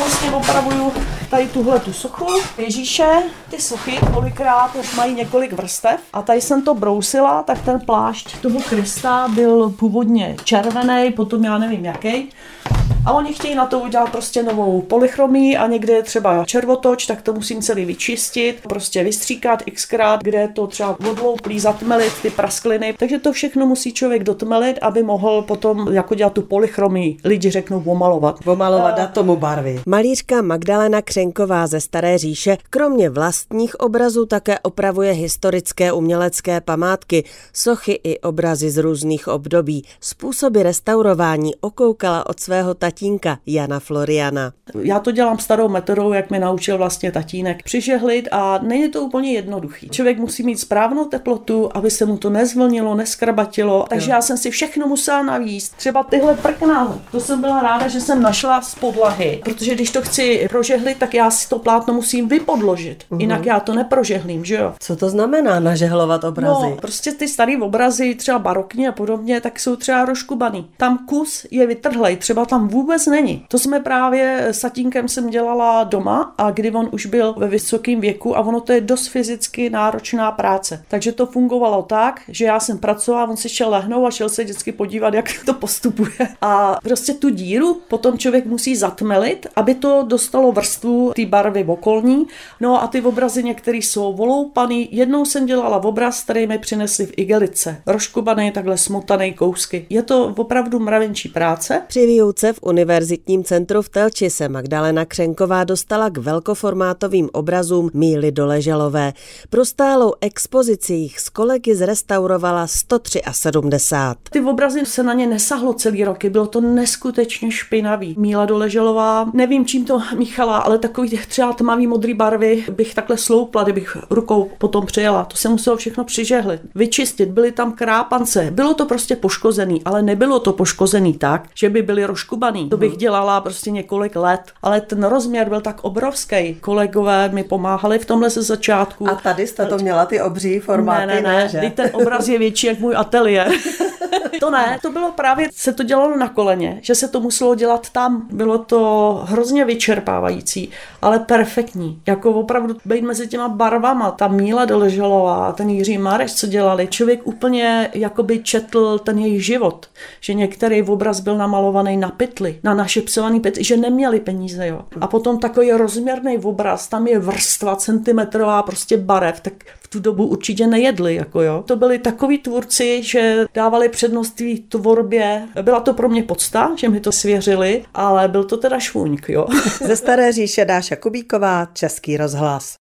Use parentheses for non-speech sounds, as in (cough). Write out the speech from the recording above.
vlastně opravuju tady tuhle tu sochu Ježíše. Ty sochy kolikrát mají několik vrstev a tady jsem to brousila, tak ten plášť toho Krista byl původně červený, potom já nevím jaký. A oni chtějí na to udělat prostě novou polychromii a někde je třeba červotoč, tak to musím celý vyčistit, prostě vystříkat xkrát, kde to třeba odlouplý, zatmelit ty praskliny. Takže to všechno musí člověk dotmelit, aby mohl potom jako dělat tu polychromii. Lidi řeknou omalovat. Omalovat, dát tomu barvy. Malířka Magdalena Křenková ze Staré říše kromě vlastních obrazů také opravuje historické umělecké památky, sochy i obrazy z různých období. Způsoby restaurování okoukala od svého tatínka Jana Floriana. Já to dělám starou metodou, jak mi naučil vlastně tatínek přižehlit a není to úplně jednoduchý. Člověk musí mít správnou teplotu, aby se mu to nezvlnilo, neskrabatilo, takže já jsem si všechno musela navíst. Třeba tyhle prkna, to jsem byla ráda, že jsem našla z podlahy, protože když to chci prožehlit, tak já si to plátno musím vypodložit, uh-huh. jinak já to neprožehlím, že jo. Co to znamená nažehlovat obrazy? No, prostě ty staré obrazy, třeba barokní a podobně, tak jsou třeba roškubaný. Tam kus je vytrhlej, třeba tam vůbec není. To jsme právě s tatínkem jsem dělala doma a kdy on už byl ve vysokém věku a ono to je dost fyzicky náročná práce. Takže to fungovalo tak, že já jsem pracovala, on si šel lehnout a šel se vždycky podívat, jak to postupuje. A prostě tu díru potom člověk musí zatmelit, aby to dostalo vrstvu té barvy okolní. No a ty obrazy některé jsou voloupaný. Jednou jsem dělala obraz, který mi přinesli v igelice. Roškubaný, takhle smotaný kousky. Je to opravdu mravenčí práce. Při výuce v Univerzitním centru v Telči se Magdalena Křenková dostala k velkoformátovým obrazům Míly Doleželové. Pro stálou expozici jich s kolegy zrestaurovala 173. Ty obrazy se na ně nesahlo celý roky, bylo to neskutečně špinavý. Míla Doleželová, nevím čím to míchala, ale takový třeba tmavý modrý barvy bych takhle sloupla, kdybych rukou potom přijela. To se muselo všechno přižehlit, vyčistit, byly tam krápance. Bylo to prostě poškozený, ale nebylo to poškozený tak, že by byly roškubaný. To bych dělala prostě několik let, ale ten rozměr byl tak obrovský. Kolegové mi pomáhali v tomhle ze začátku. A tady jste to měla ty obří formáty, ne, ne, ne, že? ten obraz je větší jak můj ateliér. (laughs) to ne, to bylo právě, se to dělalo na koleně, že se to muselo dělat tam. Bylo to hrozně vyčerpávající, ale perfektní. Jako opravdu být mezi těma barvama, ta Míla Doleželová, ten Jiří Mareš, co dělali, člověk úplně jakoby četl ten jejich život. Že některý obraz byl namalovaný na pytli, na naše psovaný pytli, že neměli peníze, jo. A potom takový rozměrný obraz, tam je vrstva centimetrová prostě barev, tak tu dobu určitě nejedli, jako jo. To byli takový tvůrci, že dávali přednost té tvorbě. Byla to pro mě podsta, že mi to svěřili, ale byl to teda švůňk, jo. (laughs) Ze Staré říše Dáša Kubíková, Český rozhlas.